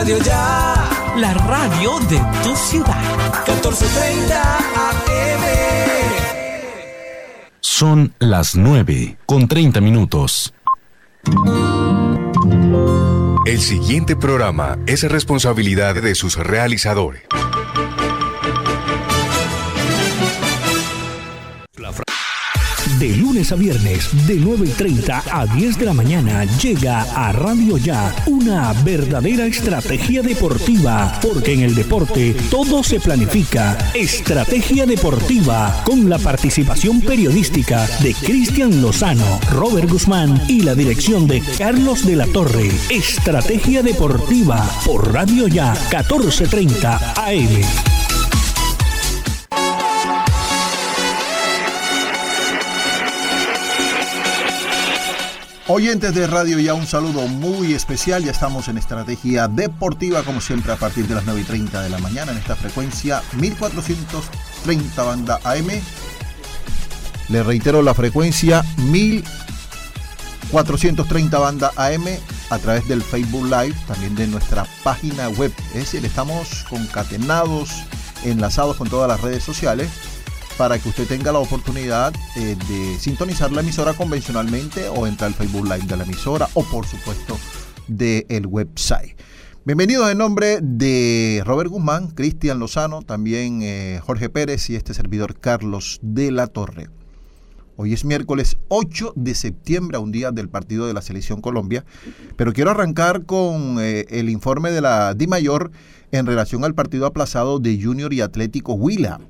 Radio Ya. La radio de tu ciudad. 1430 AM. Son las 9 con 30 minutos. El siguiente programa es responsabilidad de sus realizadores. De lunes a viernes, de 9 y 30 a 10 de la mañana, llega a Radio Ya una verdadera estrategia deportiva, porque en el deporte todo se planifica. Estrategia deportiva, con la participación periodística de Cristian Lozano, Robert Guzmán y la dirección de Carlos de la Torre. Estrategia deportiva por Radio Ya 1430 AM. Oyentes de Radio Ya, un saludo muy especial. Ya estamos en Estrategia Deportiva, como siempre, a partir de las 9 y 30 de la mañana en esta frecuencia 1430 banda AM. Le reitero la frecuencia 1430 banda AM a través del Facebook Live, también de nuestra página web. Es decir, estamos concatenados, enlazados con todas las redes sociales para que usted tenga la oportunidad eh, de sintonizar la emisora convencionalmente o entrar al Facebook Live de la emisora o por supuesto del website. Bienvenidos en nombre de Robert Guzmán, Cristian Lozano, también eh, Jorge Pérez y este servidor Carlos de la Torre. Hoy es miércoles 8 de septiembre, un día del partido de la Selección Colombia, pero quiero arrancar con eh, el informe de la Di Mayor en relación al partido aplazado de Junior y Atlético Huila.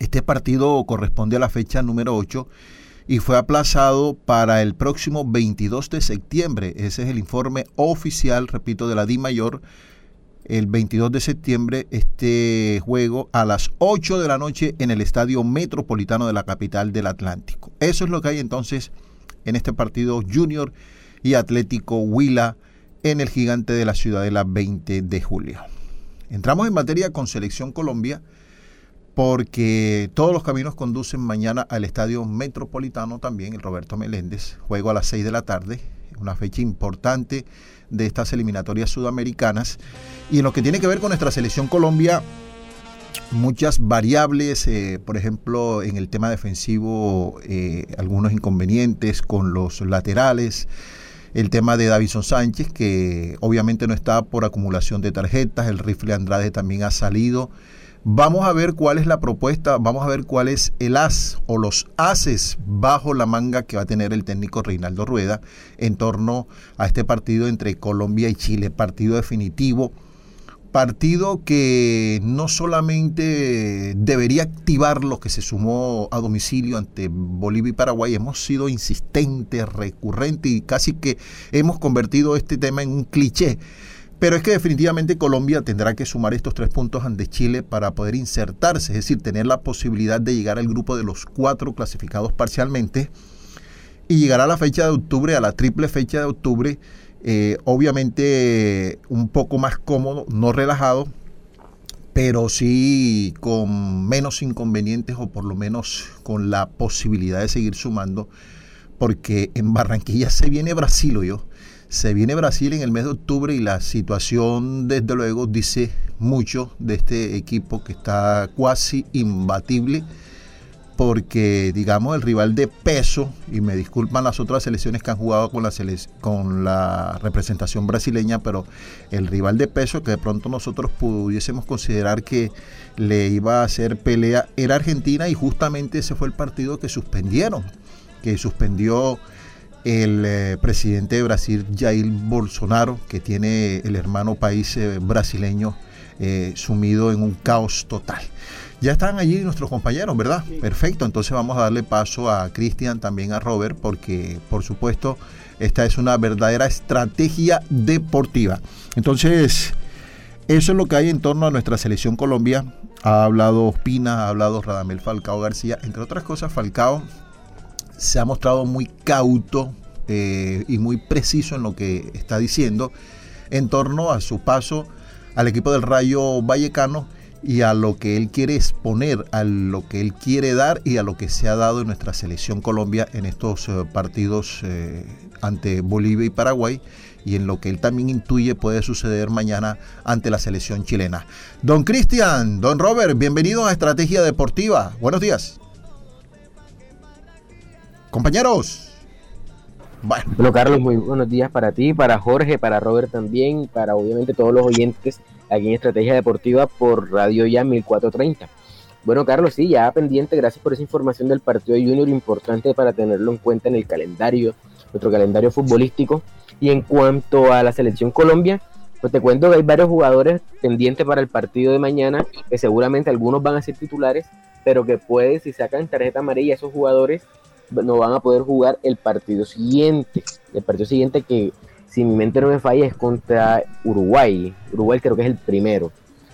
Este partido corresponde a la fecha número 8 y fue aplazado para el próximo 22 de septiembre. Ese es el informe oficial, repito, de la Di Mayor. El 22 de septiembre, este juego a las 8 de la noche en el Estadio Metropolitano de la capital del Atlántico. Eso es lo que hay entonces en este partido Junior y Atlético Huila en el gigante de la Ciudadela 20 de julio. Entramos en materia con Selección Colombia porque todos los caminos conducen mañana al Estadio Metropolitano también, el Roberto Meléndez, juego a las 6 de la tarde, una fecha importante de estas eliminatorias sudamericanas. Y en lo que tiene que ver con nuestra selección Colombia, muchas variables, eh, por ejemplo, en el tema defensivo, eh, algunos inconvenientes con los laterales. El tema de Davison Sánchez, que obviamente no está por acumulación de tarjetas. El rifle Andrade también ha salido. Vamos a ver cuál es la propuesta, vamos a ver cuál es el as o los ases bajo la manga que va a tener el técnico Reinaldo Rueda en torno a este partido entre Colombia y Chile, partido definitivo, partido que no solamente debería activar lo que se sumó a domicilio ante Bolivia y Paraguay, hemos sido insistentes, recurrentes y casi que hemos convertido este tema en un cliché pero es que definitivamente Colombia tendrá que sumar estos tres puntos ante Chile para poder insertarse, es decir, tener la posibilidad de llegar al grupo de los cuatro clasificados parcialmente y llegar a la fecha de octubre, a la triple fecha de octubre, eh, obviamente un poco más cómodo, no relajado, pero sí con menos inconvenientes o por lo menos con la posibilidad de seguir sumando, porque en Barranquilla se viene Brasil, yo se viene Brasil en el mes de octubre y la situación, desde luego, dice mucho de este equipo que está casi imbatible porque, digamos, el rival de peso, y me disculpan las otras selecciones que han jugado con la, con la representación brasileña, pero el rival de peso que de pronto nosotros pudiésemos considerar que le iba a hacer pelea era Argentina y justamente ese fue el partido que suspendieron, que suspendió el eh, presidente de Brasil, Jair Bolsonaro, que tiene el hermano país eh, brasileño eh, sumido en un caos total. Ya están allí nuestros compañeros, ¿verdad? Perfecto, entonces vamos a darle paso a Cristian, también a Robert, porque por supuesto esta es una verdadera estrategia deportiva. Entonces, eso es lo que hay en torno a nuestra selección Colombia. Ha hablado Ospina, ha hablado Radamel Falcao García, entre otras cosas, Falcao se ha mostrado muy cauto eh, y muy preciso en lo que está diciendo en torno a su paso al equipo del Rayo Vallecano y a lo que él quiere exponer, a lo que él quiere dar y a lo que se ha dado en nuestra selección Colombia en estos eh, partidos eh, ante Bolivia y Paraguay y en lo que él también intuye puede suceder mañana ante la selección chilena. Don Cristian, don Robert, bienvenidos a Estrategia Deportiva. Buenos días. Compañeros. Bueno. Carlos, muy buenos días para ti, para Jorge, para Robert también, para obviamente todos los oyentes aquí en Estrategia Deportiva por Radio Ya 1430. Bueno, Carlos, sí, ya pendiente, gracias por esa información del partido de Junior, importante para tenerlo en cuenta en el calendario, nuestro calendario futbolístico. Y en cuanto a la selección Colombia, pues te cuento que hay varios jugadores pendientes para el partido de mañana, que seguramente algunos van a ser titulares, pero que puede, si sacan tarjeta amarilla, esos jugadores no van a poder jugar el partido siguiente. El partido siguiente que, si mi mente no me falla, es contra Uruguay. Uruguay creo que es el primero.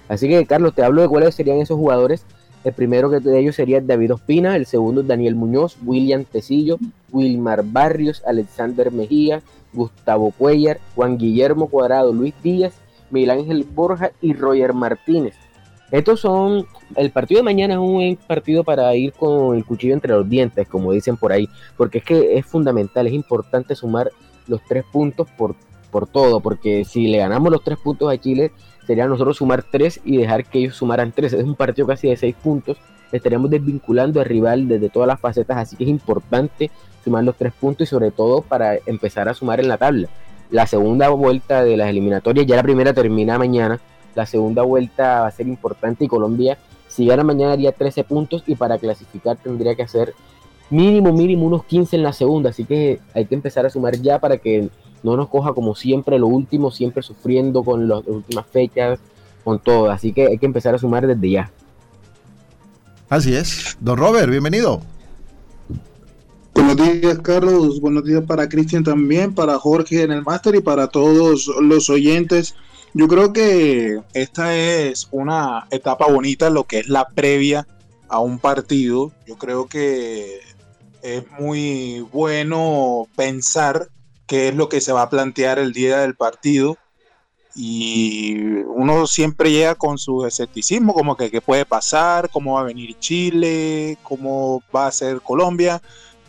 Así que, Carlos, te hablo de cuáles serían esos jugadores. El primero de ellos sería David Ospina, el segundo Daniel Muñoz, William Tecillo, Wilmar Barrios, Alexander Mejía, Gustavo Cuellar, Juan Guillermo Cuadrado, Luis Díaz, Miguel Ángel Borja y Roger Martínez. Estos son, el partido de mañana es un partido para ir con el cuchillo entre los dientes, como dicen por ahí, porque es que es fundamental, es importante sumar los tres puntos por, por todo, porque si le ganamos los tres puntos a Chile, sería nosotros sumar tres y dejar que ellos sumaran tres. Es un partido casi de seis puntos, estaríamos desvinculando al rival desde todas las facetas, así que es importante sumar los tres puntos y sobre todo para empezar a sumar en la tabla. La segunda vuelta de las eliminatorias, ya la primera termina mañana, la segunda vuelta va a ser importante y Colombia, si gana mañana, haría 13 puntos y para clasificar tendría que hacer mínimo, mínimo unos 15 en la segunda. Así que hay que empezar a sumar ya para que no nos coja como siempre lo último, siempre sufriendo con las últimas fechas, con todo. Así que hay que empezar a sumar desde ya. Así es. Don Robert, bienvenido. Buenos días, Carlos. Buenos días para Cristian también, para Jorge en el máster y para todos los oyentes yo creo que esta es una etapa bonita, lo que es la previa a un partido. Yo creo que es muy bueno pensar qué es lo que se va a plantear el día del partido. Y uno siempre llega con su escepticismo, como que qué puede pasar, cómo va a venir Chile, cómo va a ser Colombia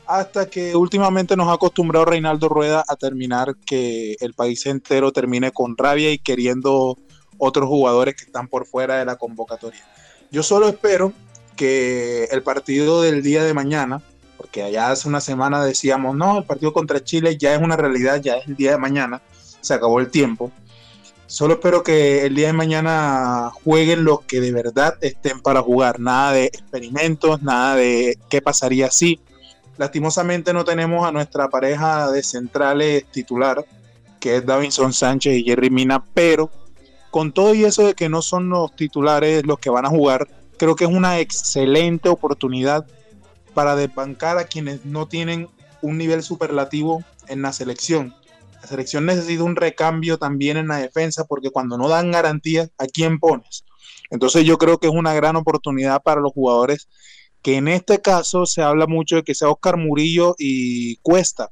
hasta que últimamente nos ha acostumbrado Reinaldo Rueda a terminar que el país entero termine con rabia y queriendo otros jugadores que están por fuera de la convocatoria. Yo solo espero que el partido del día de mañana, porque allá hace una semana decíamos, no, el partido contra Chile ya es una realidad, ya es el día de mañana, se acabó el tiempo. Solo espero que el día de mañana jueguen los que de verdad estén para jugar, nada de experimentos, nada de qué pasaría si Lastimosamente no tenemos a nuestra pareja de centrales titular, que es Davinson Sánchez y Jerry Mina, pero con todo y eso de que no son los titulares los que van a jugar, creo que es una excelente oportunidad para desbancar a quienes no tienen un nivel superlativo en la selección. La selección necesita un recambio también en la defensa porque cuando no dan garantías, ¿a quién pones? Entonces yo creo que es una gran oportunidad para los jugadores que en este caso se habla mucho de que sea Oscar Murillo y Cuesta,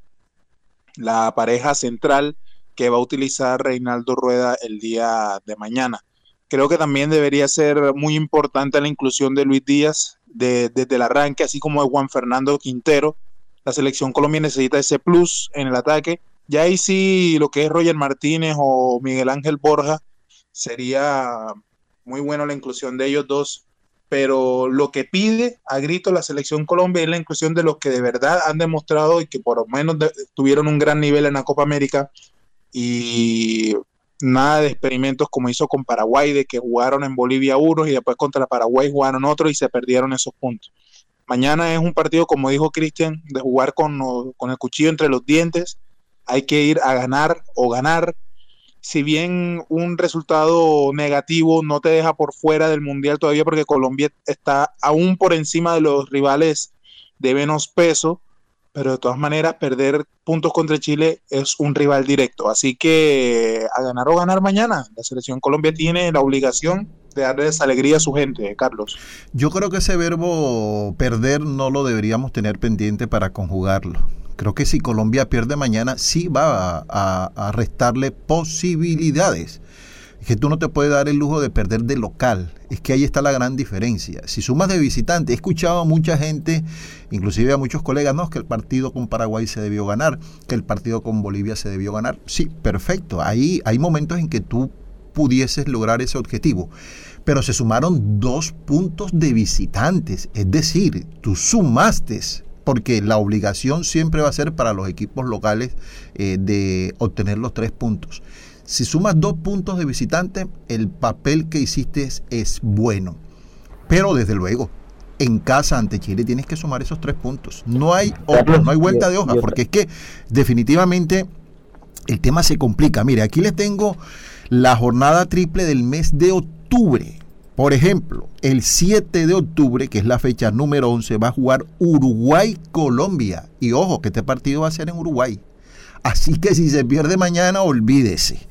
la pareja central que va a utilizar Reinaldo Rueda el día de mañana. Creo que también debería ser muy importante la inclusión de Luis Díaz desde el arranque, así como de Juan Fernando Quintero. La selección Colombia necesita ese plus en el ataque. Ya ahí sí lo que es Roger Martínez o Miguel Ángel Borja sería muy bueno la inclusión de ellos dos pero lo que pide a grito la selección Colombia es la inclusión de los que de verdad han demostrado y que por lo menos tuvieron un gran nivel en la Copa América y nada de experimentos como hizo con Paraguay, de que jugaron en Bolivia unos y después contra Paraguay jugaron otros y se perdieron esos puntos. Mañana es un partido, como dijo Cristian, de jugar con, con el cuchillo entre los dientes. Hay que ir a ganar o ganar si bien un resultado negativo no te deja por fuera del Mundial todavía porque Colombia está aún por encima de los rivales de menos peso, pero de todas maneras perder puntos contra Chile es un rival directo. Así que a ganar o ganar mañana, la selección Colombia tiene la obligación de darles alegría a su gente, Carlos. Yo creo que ese verbo perder no lo deberíamos tener pendiente para conjugarlo Creo que si Colombia pierde mañana, sí va a, restarle posibilidades. Es que tú no te puedes dar el lujo de perder de local. Es que ahí está la gran diferencia. Si sumas de visitante, he escuchado a mucha gente, inclusive a muchos colegas, no, que el partido con Paraguay se debió ganar, que el partido con Bolivia se debió ganar. Sí, perfecto. Ahí hay momentos en que tú pudieses lograr ese objetivo. Pero se sumaron dos puntos de visitantes. Es decir, tú sumaste porque la obligación siempre va a ser para los equipos locales eh, de obtener los tres puntos. Si sumas dos puntos de visitante, el papel que hiciste es, bueno. Pero desde luego, en casa ante Chile tienes que sumar esos tres puntos. No hay no hay vuelta de hoja, porque es que definitivamente el tema se complica. Mire, aquí les tengo la jornada triple del mes de octubre. Por ejemplo, el 7 de octubre, que es la fecha número 11, va a jugar Uruguay-Colombia. Y ojo, que este partido va a ser en Uruguay. Así que si se pierde mañana, olvídese.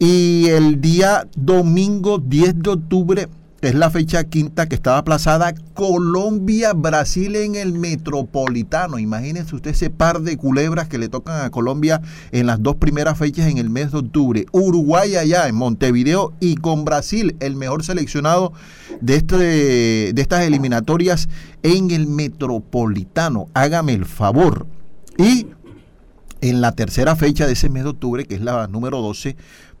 Y el día domingo 10 de octubre es la fecha quinta que estaba aplazada Colombia-Brasil en el Metropolitano. Imagínense usted ese par de culebras que le tocan a Colombia en las dos primeras fechas en el mes de octubre. Uruguay allá en Montevideo y con Brasil, el mejor seleccionado de, este, de estas eliminatorias en el Metropolitano. Hágame el favor. Y en la tercera fecha de ese mes de octubre, que es la número 12,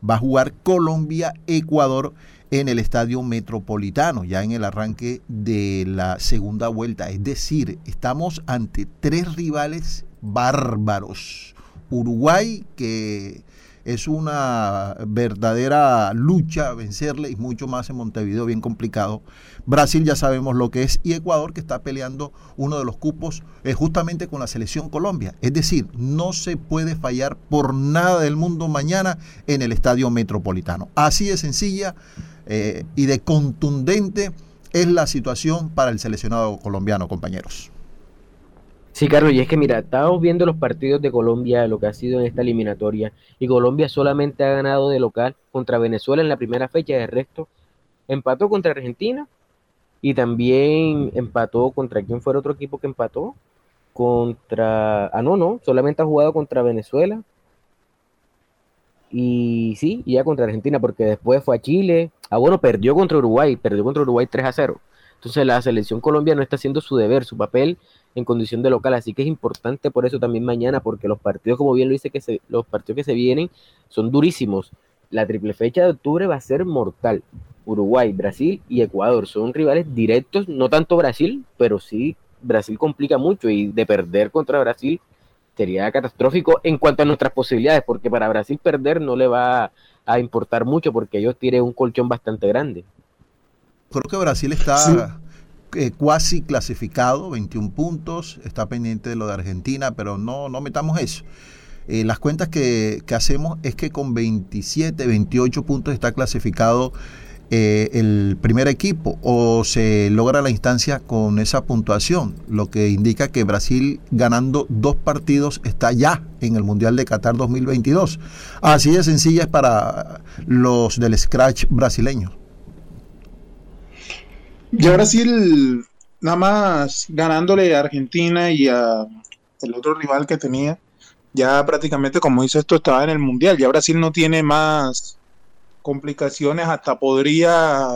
va a jugar Colombia-Ecuador en el Estadio Metropolitano, ya en el arranque de la segunda vuelta. Es decir, estamos ante tres rivales bárbaros. Uruguay, que es una verdadera lucha vencerle y mucho más en Montevideo, bien complicado. Brasil ya sabemos lo que es y Ecuador que está peleando uno de los cupos eh, justamente con la selección Colombia. Es decir, no se puede fallar por nada del mundo mañana en el estadio metropolitano. Así de sencilla eh, y de contundente es la situación para el seleccionado colombiano, compañeros. Sí, Carlos, y es que mira, estábamos viendo los partidos de Colombia, lo que ha sido en esta eliminatoria, y Colombia solamente ha ganado de local contra Venezuela en la primera fecha, de resto empató contra Argentina y también empató contra quién fue el otro equipo que empató contra ah no no solamente ha jugado contra Venezuela y sí y ya contra Argentina porque después fue a Chile ah bueno perdió contra Uruguay perdió contra Uruguay 3 a 0 entonces la selección Colombia no está haciendo su deber su papel en condición de local. Así que es importante por eso también mañana, porque los partidos, como bien lo dice, que se, los partidos que se vienen son durísimos. La triple fecha de octubre va a ser mortal. Uruguay, Brasil y Ecuador son rivales directos, no tanto Brasil, pero sí Brasil complica mucho y de perder contra Brasil sería catastrófico en cuanto a nuestras posibilidades, porque para Brasil perder no le va a importar mucho porque ellos tienen un colchón bastante grande. Creo que Brasil está eh, cuasi clasificado, 21 puntos, está pendiente de lo de Argentina, pero no, no metamos eso. Eh, las cuentas que, hacemos es que con 27, 28 puntos está clasificado eh, el primer equipo o se logra la instancia con esa puntuación, lo que indica que Brasil ganando dos partidos está ya en el Mundial de Qatar 2022. Así de sencilla es para los del Scratch brasileño. Ya Brasil, nada más ganándole a Argentina y a el otro rival que tenía, ya prácticamente, como dice esto, estaba en el Mundial. Ya Brasil no tiene más complicaciones, hasta podría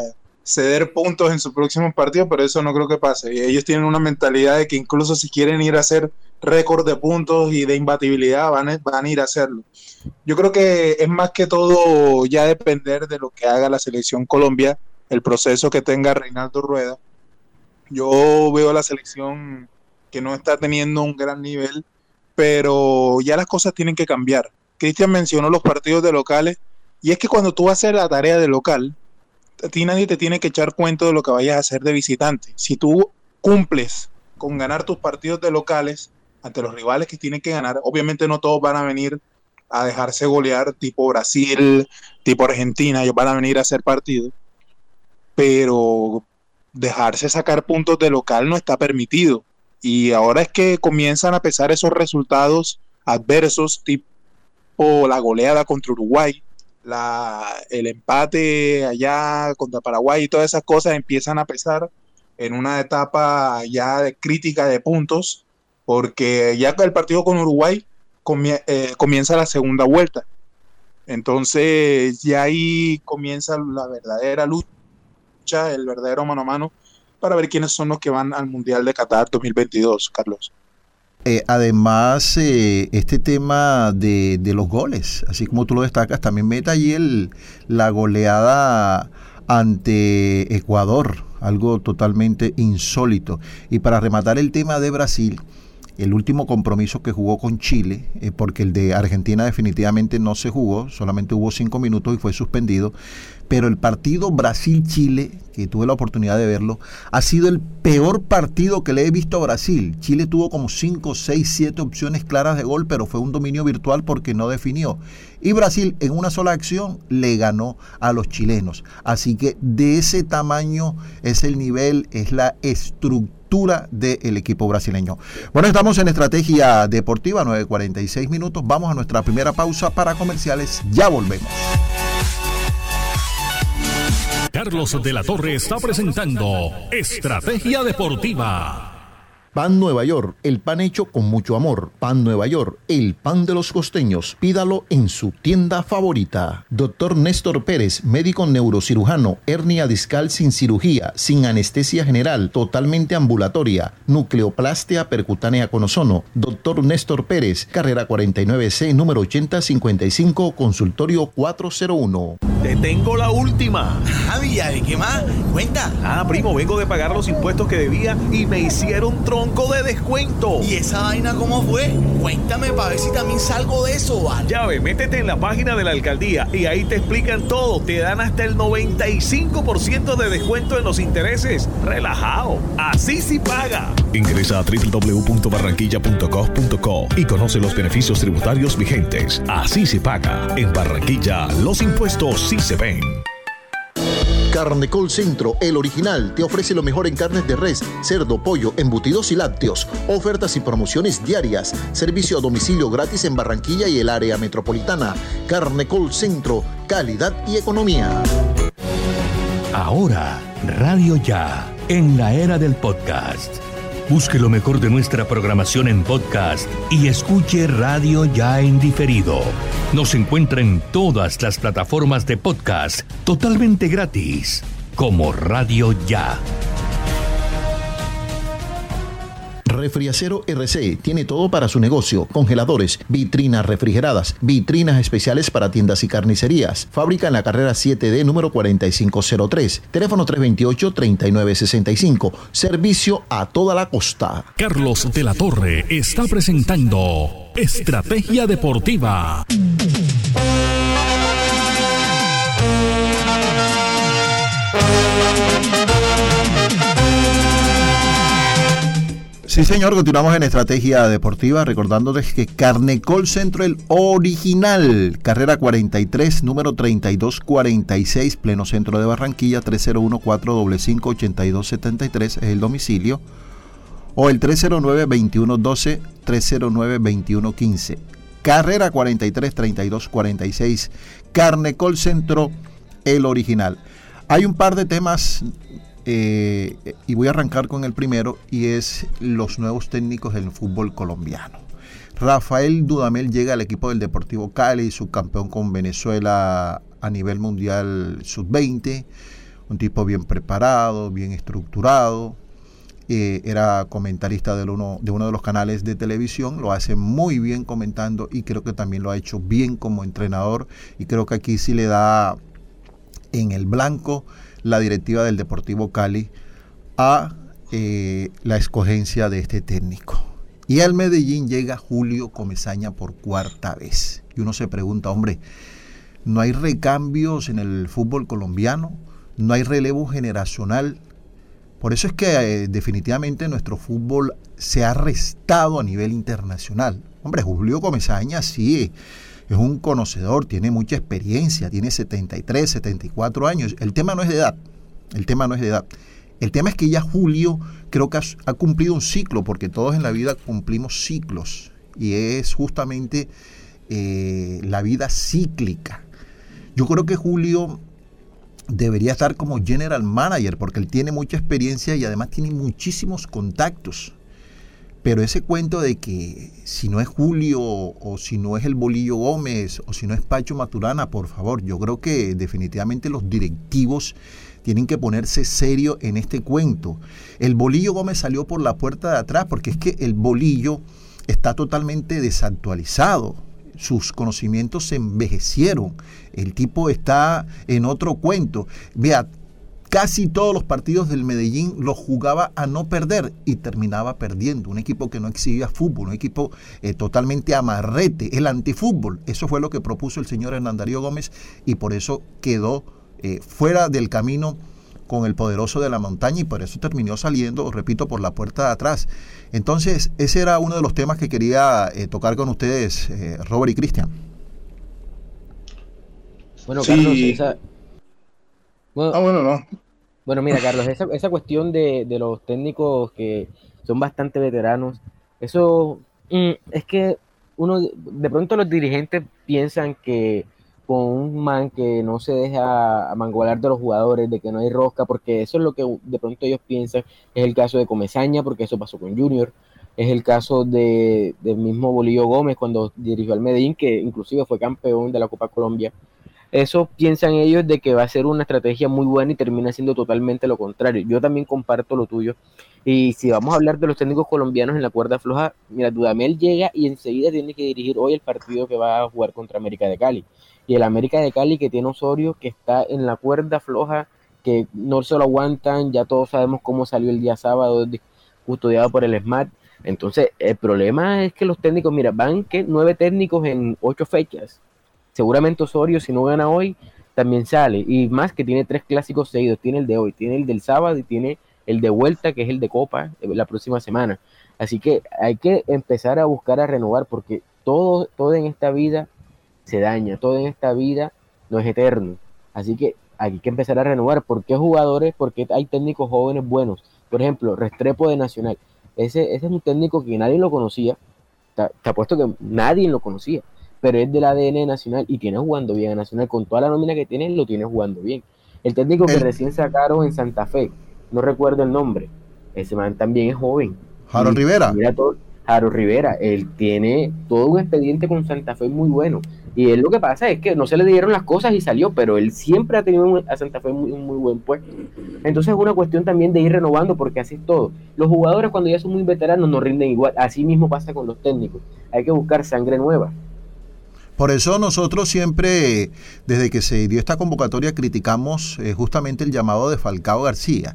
ceder puntos en su próximo partido, pero eso no creo que pase. Y ellos tienen una mentalidad de que incluso si quieren ir a hacer récord de puntos y de imbatibilidad, van a, van a ir a hacerlo. Yo creo que es más que todo ya depender de lo que haga la selección Colombia el proceso que tenga Reinaldo Rueda. Yo veo a la selección que no está teniendo un gran nivel, pero ya las cosas tienen que cambiar. Cristian mencionó los partidos de locales, y es que cuando tú vas a hacer la tarea de local, a ti nadie te tiene que echar cuento de lo que vayas a hacer de visitante. Si tú cumples con ganar tus partidos de locales ante los rivales que tienen que ganar, obviamente no todos van a venir a dejarse golear tipo Brasil, tipo Argentina, ellos van a venir a hacer partidos pero dejarse sacar puntos de local no está permitido. Y ahora es que comienzan a pesar esos resultados adversos, tipo la goleada contra Uruguay, la, el empate allá contra Paraguay y todas esas cosas empiezan a pesar en una etapa ya de crítica de puntos, porque ya el partido con Uruguay eh, comienza la segunda vuelta. Entonces ya ahí comienza la verdadera lucha, el verdadero mano a mano, para ver quiénes son los que van al Mundial de Qatar 2022, Carlos. Eh, además, eh, este tema de, los goles, así como tú lo destacas, también mete allí el, la goleada ante Ecuador, algo totalmente insólito. Y para rematar el tema de Brasil, el último compromiso que jugó con Chile, eh, porque el de Argentina definitivamente no se jugó, solamente hubo cinco minutos y fue suspendido, pero el partido Brasil-Chile, que tuve la oportunidad de verlo, ha sido el peor partido que le he visto a Brasil. Chile tuvo como 5, 6, 7 opciones claras de gol, pero fue un dominio virtual porque no definió. Y Brasil en una sola acción le ganó a los chilenos. Así que de ese tamaño es el nivel, es la estructura del equipo brasileño. Bueno, estamos en Estrategia Deportiva, 9.46 minutos. Vamos a nuestra primera pausa para comerciales. Ya volvemos. Carlos de la Torre está presentando Estrategia Deportiva. Pan Nueva York, el pan hecho con mucho amor. Pan Nueva York, el pan de los costeños. Pídalo en su tienda favorita. Doctor Néstor Pérez, médico neurocirujano, hernia discal sin cirugía, sin anestesia general, totalmente ambulatoria, nucleoplastia percutánea con ozono. Doctor Néstor Pérez, carrera 49C, número 8055, consultorio 401. Te tengo la última. Javi, ¿de qué más? Cuenta. Ah, primo, vengo de pagar los impuestos que debía y me hicieron tronco de descuento. ¿Y esa vaina cómo fue? Cuéntame para ver si también salgo de eso, ¿vale? Ya ve, métete en la página de la alcaldía y ahí te explican todo. Te dan hasta el 95% de descuento en los intereses. Relajado. Así sí paga. Ingresa a www.barranquilla.gov.co y conoce los beneficios tributarios vigentes. Así se paga. En Barranquilla, los impuestos sí se ven. Carnecol Centro, el original, te ofrece lo mejor en carnes de res, cerdo, pollo, embutidos y lácteos. Ofertas y promociones diarias. Servicio a domicilio gratis en Barranquilla y el área metropolitana. Carnecol Centro, calidad y economía. Ahora, Radio Ya, en la era del podcast. Busque lo mejor de nuestra programación en podcast y escuche Radio Ya en diferido. Nos encuentra en todas las plataformas de podcast totalmente gratis, como Radio Ya. Refriacero RC tiene todo para su negocio: congeladores, vitrinas refrigeradas, vitrinas especiales para tiendas y carnicerías. Fábrica en la carrera 7D número 4503. Teléfono 328-3965. Servicio a toda la costa. Carlos de la Torre está presentando Estrategia Deportiva. Sí, señor, continuamos en Estrategia Deportiva, recordándoles que Carnecol Centro, el original, carrera 43, número 3246, pleno centro de Barranquilla, 301-455-8273 es el domicilio, o el 309-2112, 309-2115. Carrera 43, 3246, Carnecol Centro, el original. Hay un par de temas eh, y voy a arrancar con el primero y es los nuevos técnicos del fútbol colombiano. Rafael Dudamel llega al equipo del Deportivo Cali, subcampeón con Venezuela a nivel mundial sub-20, un tipo bien preparado, bien estructurado, eh, era comentarista uno, de uno de los canales de televisión, lo hace muy bien comentando y creo que también lo ha hecho bien como entrenador y creo que aquí sí le da en el blanco la directiva del Deportivo Cali a eh, la escogencia de este técnico. Y al Medellín llega Julio Comesaña por cuarta vez. Y uno se pregunta, hombre, ¿no hay recambios en el fútbol colombiano? ¿No hay relevo generacional? Por eso es que eh, definitivamente nuestro fútbol se ha restado a nivel internacional. Hombre, Julio Comesaña sí es un conocedor, tiene mucha experiencia, tiene 73, 74 años. El tema no es de edad, el tema no es de edad. El tema es que ya Julio creo que ha, cumplido un ciclo, porque todos en la vida cumplimos ciclos, y es justamente eh, la vida cíclica. Yo creo que Julio debería estar como general manager, porque él tiene mucha experiencia y además tiene muchísimos contactos Pero ese cuento de que si no es Julio o si no es el Bolillo Gómez o si no es Pacho Maturana, por favor, yo creo que definitivamente los directivos tienen que ponerse serio en este cuento. El Bolillo Gómez salió por la puerta de atrás porque es que el Bolillo está totalmente desactualizado. Sus conocimientos se envejecieron. El tipo está en otro cuento. Vea, casi todos los partidos del Medellín los jugaba a no perder y terminaba perdiendo. Un equipo que no exhibía fútbol, un equipo eh, totalmente amarrete, el antifútbol. Eso fue lo que propuso el señor Hernandario Gómez y por eso quedó eh, fuera del camino con el poderoso de la montaña y por eso terminó saliendo, repito, por la puerta de atrás. Entonces, ese era uno de los temas que quería eh, tocar con ustedes, Robert y Cristian. Bueno, Carlos, esa, bueno, ah, bueno, no. Bueno, mira, Carlos, esa, esa cuestión de, los técnicos que son bastante veteranos, eso mm, es que uno, de pronto los dirigentes piensan que con un man que no se deja mangolar de los jugadores, de que no hay rosca, porque eso es lo que de pronto ellos piensan. Es el caso de Comezaña, porque eso pasó con Junior. Es el caso de, del mismo Bolillo Gómez cuando dirigió al Medellín, que inclusive fue campeón de la Copa Colombia. Eso piensan ellos de que va a ser una estrategia muy buena y termina siendo totalmente lo contrario. Yo también comparto lo tuyo. Y si vamos a hablar de los técnicos colombianos en la cuerda floja, mira, Dudamel llega y enseguida tiene que dirigir hoy el partido que va a jugar contra América de Cali. Y el América de Cali que tiene Osorio, que está en la cuerda floja, que no se lo aguantan, ya todos sabemos cómo salió el día sábado custodiado por el SMART. Entonces, el problema es que los técnicos, mira, van que nueve técnicos en ocho fechas seguramente Osorio, si no gana hoy, también sale. Y más que tiene tres clásicos seguidos. Tiene el de hoy, tiene el del sábado y tiene el de vuelta, que es el de Copa, eh, la próxima semana. Así que hay que empezar a buscar a renovar, porque todo, todo en esta vida se daña, todo en esta vida no es eterno. Así que hay que empezar a renovar. ¿Por qué jugadores? Porque hay técnicos jóvenes buenos. Por ejemplo, Restrepo de Nacional. Ese, ese es un técnico que nadie lo conocía. Te, te apuesto que nadie lo conocía pero es del ADN nacional y tiene jugando bien a Nacional. Con toda la nómina que tiene, lo tiene jugando bien. El técnico que recién sacaron en Santa Fe, no recuerdo el nombre, ese man también es joven. Jaro Rivera. Mira todo, Rivera, él tiene todo un expediente con Santa Fe muy bueno. Y él lo que pasa es que no se le dieron las cosas y salió, pero él siempre ha tenido a Santa Fe un muy, buen puesto. Entonces es una cuestión también de ir renovando, porque así es todo. Los jugadores cuando ya son muy veteranos no rinden igual. Así mismo pasa con los técnicos. Hay que buscar sangre nueva. Por eso nosotros siempre, desde que se dio esta convocatoria, criticamos eh, justamente el llamado de Falcao García,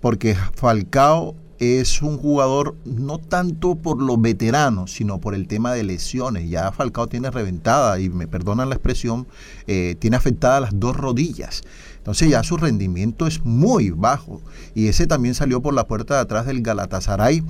porque Falcao es un jugador no tanto por los veteranos, sino por el tema de lesiones. Ya Falcao tiene reventada, y me perdonan la expresión, eh, tiene afectadas las dos rodillas. Entonces ya su rendimiento es muy bajo. Y ese también salió por la puerta de atrás del Galatasaray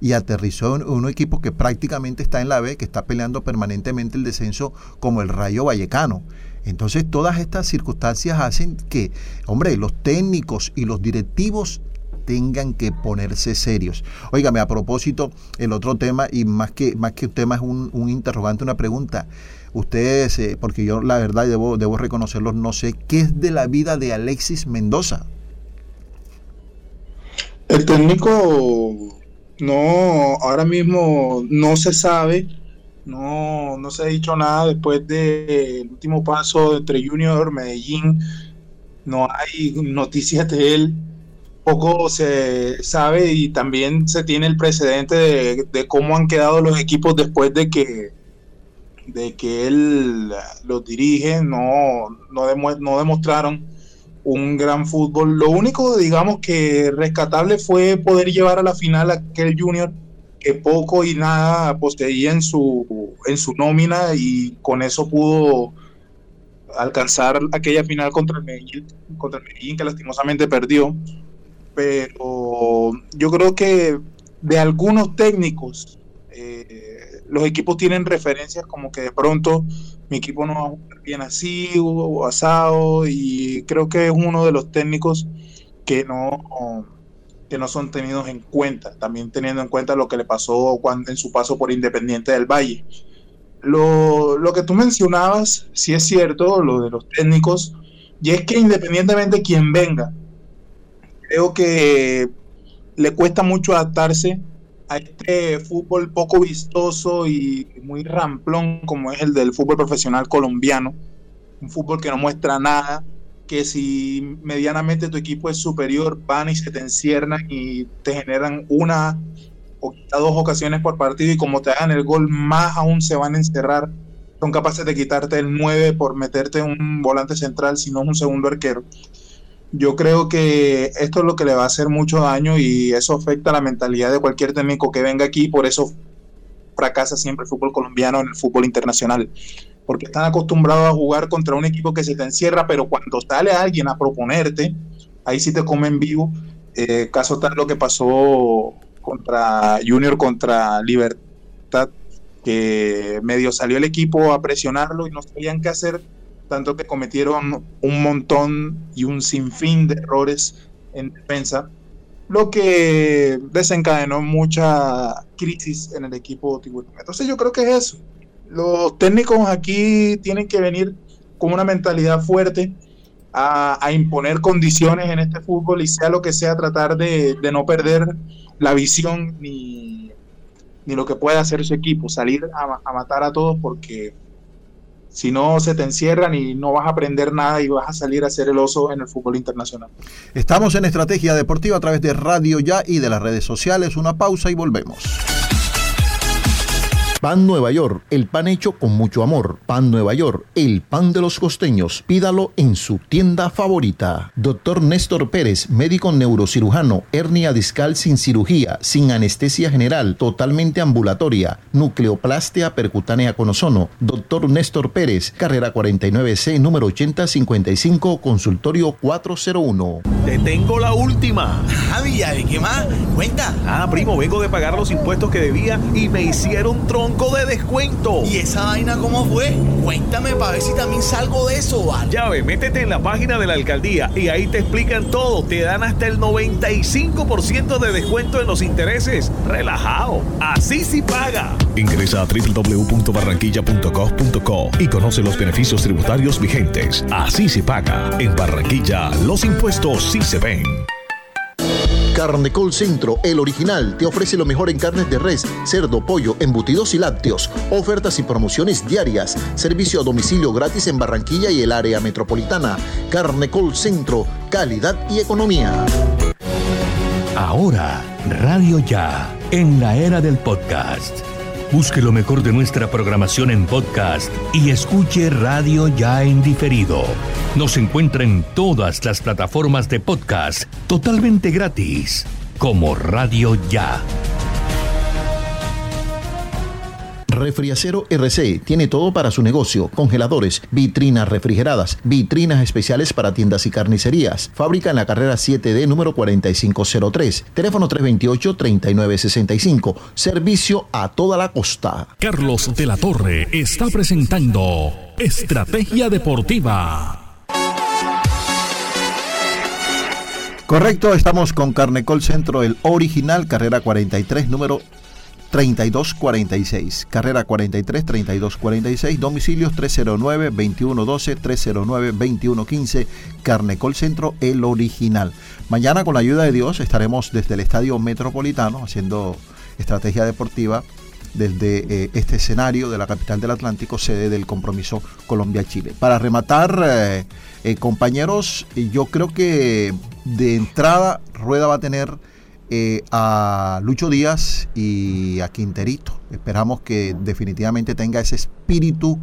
y aterrizó en un equipo que prácticamente está en la B, que está peleando permanentemente el descenso como el Rayo Vallecano. Entonces todas estas circunstancias hacen que, hombre, los técnicos y los directivos tengan que ponerse serios. Óigame, a propósito, el otro tema, y más que, más que un tema es un, interrogante, una pregunta. Ustedes, eh, porque yo la verdad debo, debo reconocerlos, no sé, ¿qué es de la vida de Alexis Mendoza? El técnico no, ahora mismo no se sabe, no, no se ha dicho nada después del último paso entre Junior Medellín, no hay noticias de él, poco se sabe y también se tiene el precedente de, cómo han quedado los equipos después de que de que él los dirige, no, no, no demostraron un gran fútbol. Lo único, digamos, que rescatable fue poder llevar a la final a aquel Junior que poco y nada poseía en su, en su nómina y con eso pudo alcanzar aquella final contra el Medellín, contra el Medellín que lastimosamente perdió. Pero yo creo que de algunos técnicos eh, los equipos tienen referencias como que de pronto mi equipo no va a jugar bien así o, asado y creo que es uno de los técnicos que no que no son tenidos en cuenta, también teniendo en cuenta lo que le pasó cuando, en su paso por Independiente del Valle. Lo, lo que tú mencionabas, sí es cierto, lo de los técnicos, y es que independientemente de quien venga, creo que le cuesta mucho adaptarse a este fútbol poco vistoso y muy ramplón como es el del fútbol profesional colombiano. Un fútbol que no muestra nada, que si medianamente tu equipo es superior, van y se te encierran y te generan una o dos ocasiones por partido y como te hagan el gol, más aún se van a encerrar. Son capaces de quitarte el 9 por meterte un volante central, si no un segundo arquero. Yo creo que esto es lo que le va a hacer mucho daño y eso afecta la mentalidad de cualquier técnico que venga aquí, por eso fracasa siempre el fútbol colombiano en el fútbol internacional, porque están acostumbrados a jugar contra un equipo que se te encierra, pero cuando sale alguien a proponerte, ahí sí te comen vivo. Eh, caso tal lo que pasó contra Junior contra Libertad, que medio salió el equipo a presionarlo y no sabían qué hacer tanto que cometieron un montón y un sinfín de errores en defensa, lo que desencadenó mucha crisis en el equipo tiburón. Entonces yo creo que es eso. Los técnicos aquí tienen que venir con una mentalidad fuerte a, imponer condiciones en este fútbol y sea lo que sea tratar de, no perder la visión ni, lo que pueda hacer su equipo, salir a matar a todos porque si no se te encierran y no vas a aprender nada y vas a salir a ser el oso en el fútbol internacional. Estamos en Estrategia Deportiva a través de Radio Ya y de las redes sociales. Una pausa y volvemos. Pan Nueva York, el pan hecho con mucho amor. Pan Nueva York, el pan de los costeños. Pídalo en su tienda favorita. Doctor Néstor Pérez, médico neurocirujano, hernia discal sin cirugía, sin anestesia general, totalmente ambulatoria, nucleoplastia percutánea con ozono. Doctor Néstor Pérez, carrera 49C, número 8055, consultorio 401. Te tengo la última. Javi, ¿de qué más? Cuenta. Ah, primo, vengo de pagar los impuestos que debía y me hicieron tronco de descuento. ¿Y esa vaina cómo fue? Cuéntame para ver si también salgo de eso, ¿vale? Ya ve, métete en la página de la alcaldía y ahí te explican todo. Te dan hasta el 95% de descuento en los intereses. Relajado. Así sí paga. Ingresa a www.barranquilla.gov.co y conoce los beneficios tributarios vigentes. Así se paga. En Barranquilla, los impuestos sí se ven. Carnecol Centro, el original, te ofrece lo mejor en carnes de res, cerdo, pollo, embutidos y lácteos. Ofertas y promociones diarias. Servicio a domicilio gratis en Barranquilla y el área metropolitana. Carnecol Centro, calidad y economía. Ahora, Radio Ya, en la era del podcast. Busque lo mejor de nuestra programación en podcast y escuche Radio Ya en diferido. Nos encuentra en todas las plataformas de podcast totalmente gratis, como Radio Ya. Refriacero RC tiene todo para su negocio: congeladores, vitrinas refrigeradas, vitrinas especiales para tiendas y carnicerías. Fábrica en la carrera 7D número 4503. Teléfono 328-3965. Servicio a toda la costa. Carlos de la Torre está presentando Estrategia Deportiva. Correcto, estamos con Carnecol Centro, el original, carrera 43, número 3246. Carrera 43 3246. Domicilios 309 2112 309 2115. Carnecol Centro, el original. Mañana, con la ayuda de Dios, estaremos desde el Estadio Metropolitano haciendo estrategia deportiva desde eh, este escenario de la capital del Atlántico, sede del compromiso Colombia-Chile. Para rematar, eh, eh, compañeros, yo creo que de entrada Rueda va a tener eh, a Lucho Díaz y a Quinterito. Esperamos que definitivamente tenga ese espíritu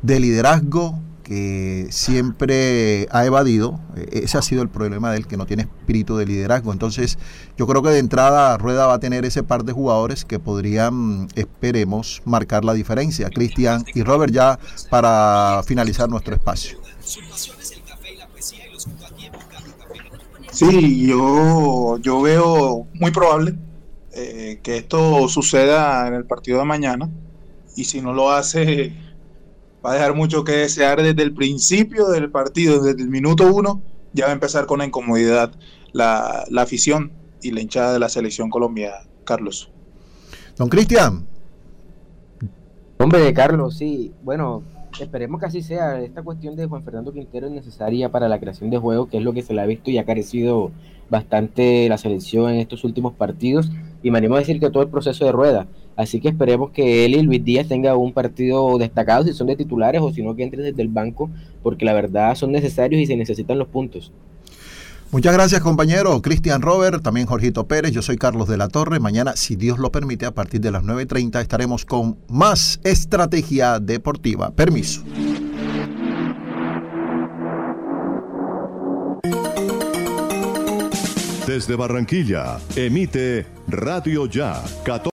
de liderazgo que siempre ha evadido. E-, ese ha sido el problema del que no tiene espíritu de liderazgo. Entonces, yo creo que de entrada Rueda va a tener ese par de jugadores que podrían, esperemos, marcar la diferencia. Cristian y Robert ya para finalizar nuestro espacio. Sí, yo, yo veo muy probable eh, que esto suceda en el partido de mañana y si no lo hace va a dejar mucho que desear desde el principio del partido, desde el minuto uno, ya va a empezar con la incomodidad la, la afición y la hinchada de la selección colombiana, Carlos. Don Cristian. Hombre de Carlos, sí, bueno, Esperemos que así sea. Esta cuestión de Juan Fernando Quintero es necesaria para la creación de juego, que es lo que se le ha visto y ha carecido bastante la selección en estos últimos partidos. y me animo a decir que todo el proceso de rueda. Así que esperemos que él y Luis Díaz tengan un partido destacado si son de titulares o si no que entren desde el banco, porque la verdad son necesarios y se necesitan los puntos. Muchas gracias compañero Cristian Robert, también Jorgito Pérez, yo soy Carlos de la Torre. Mañana, si Dios lo permite, a partir de las 9.30 estaremos con más estrategia deportiva. Permiso. Desde Barranquilla, emite Radio Ya, 14.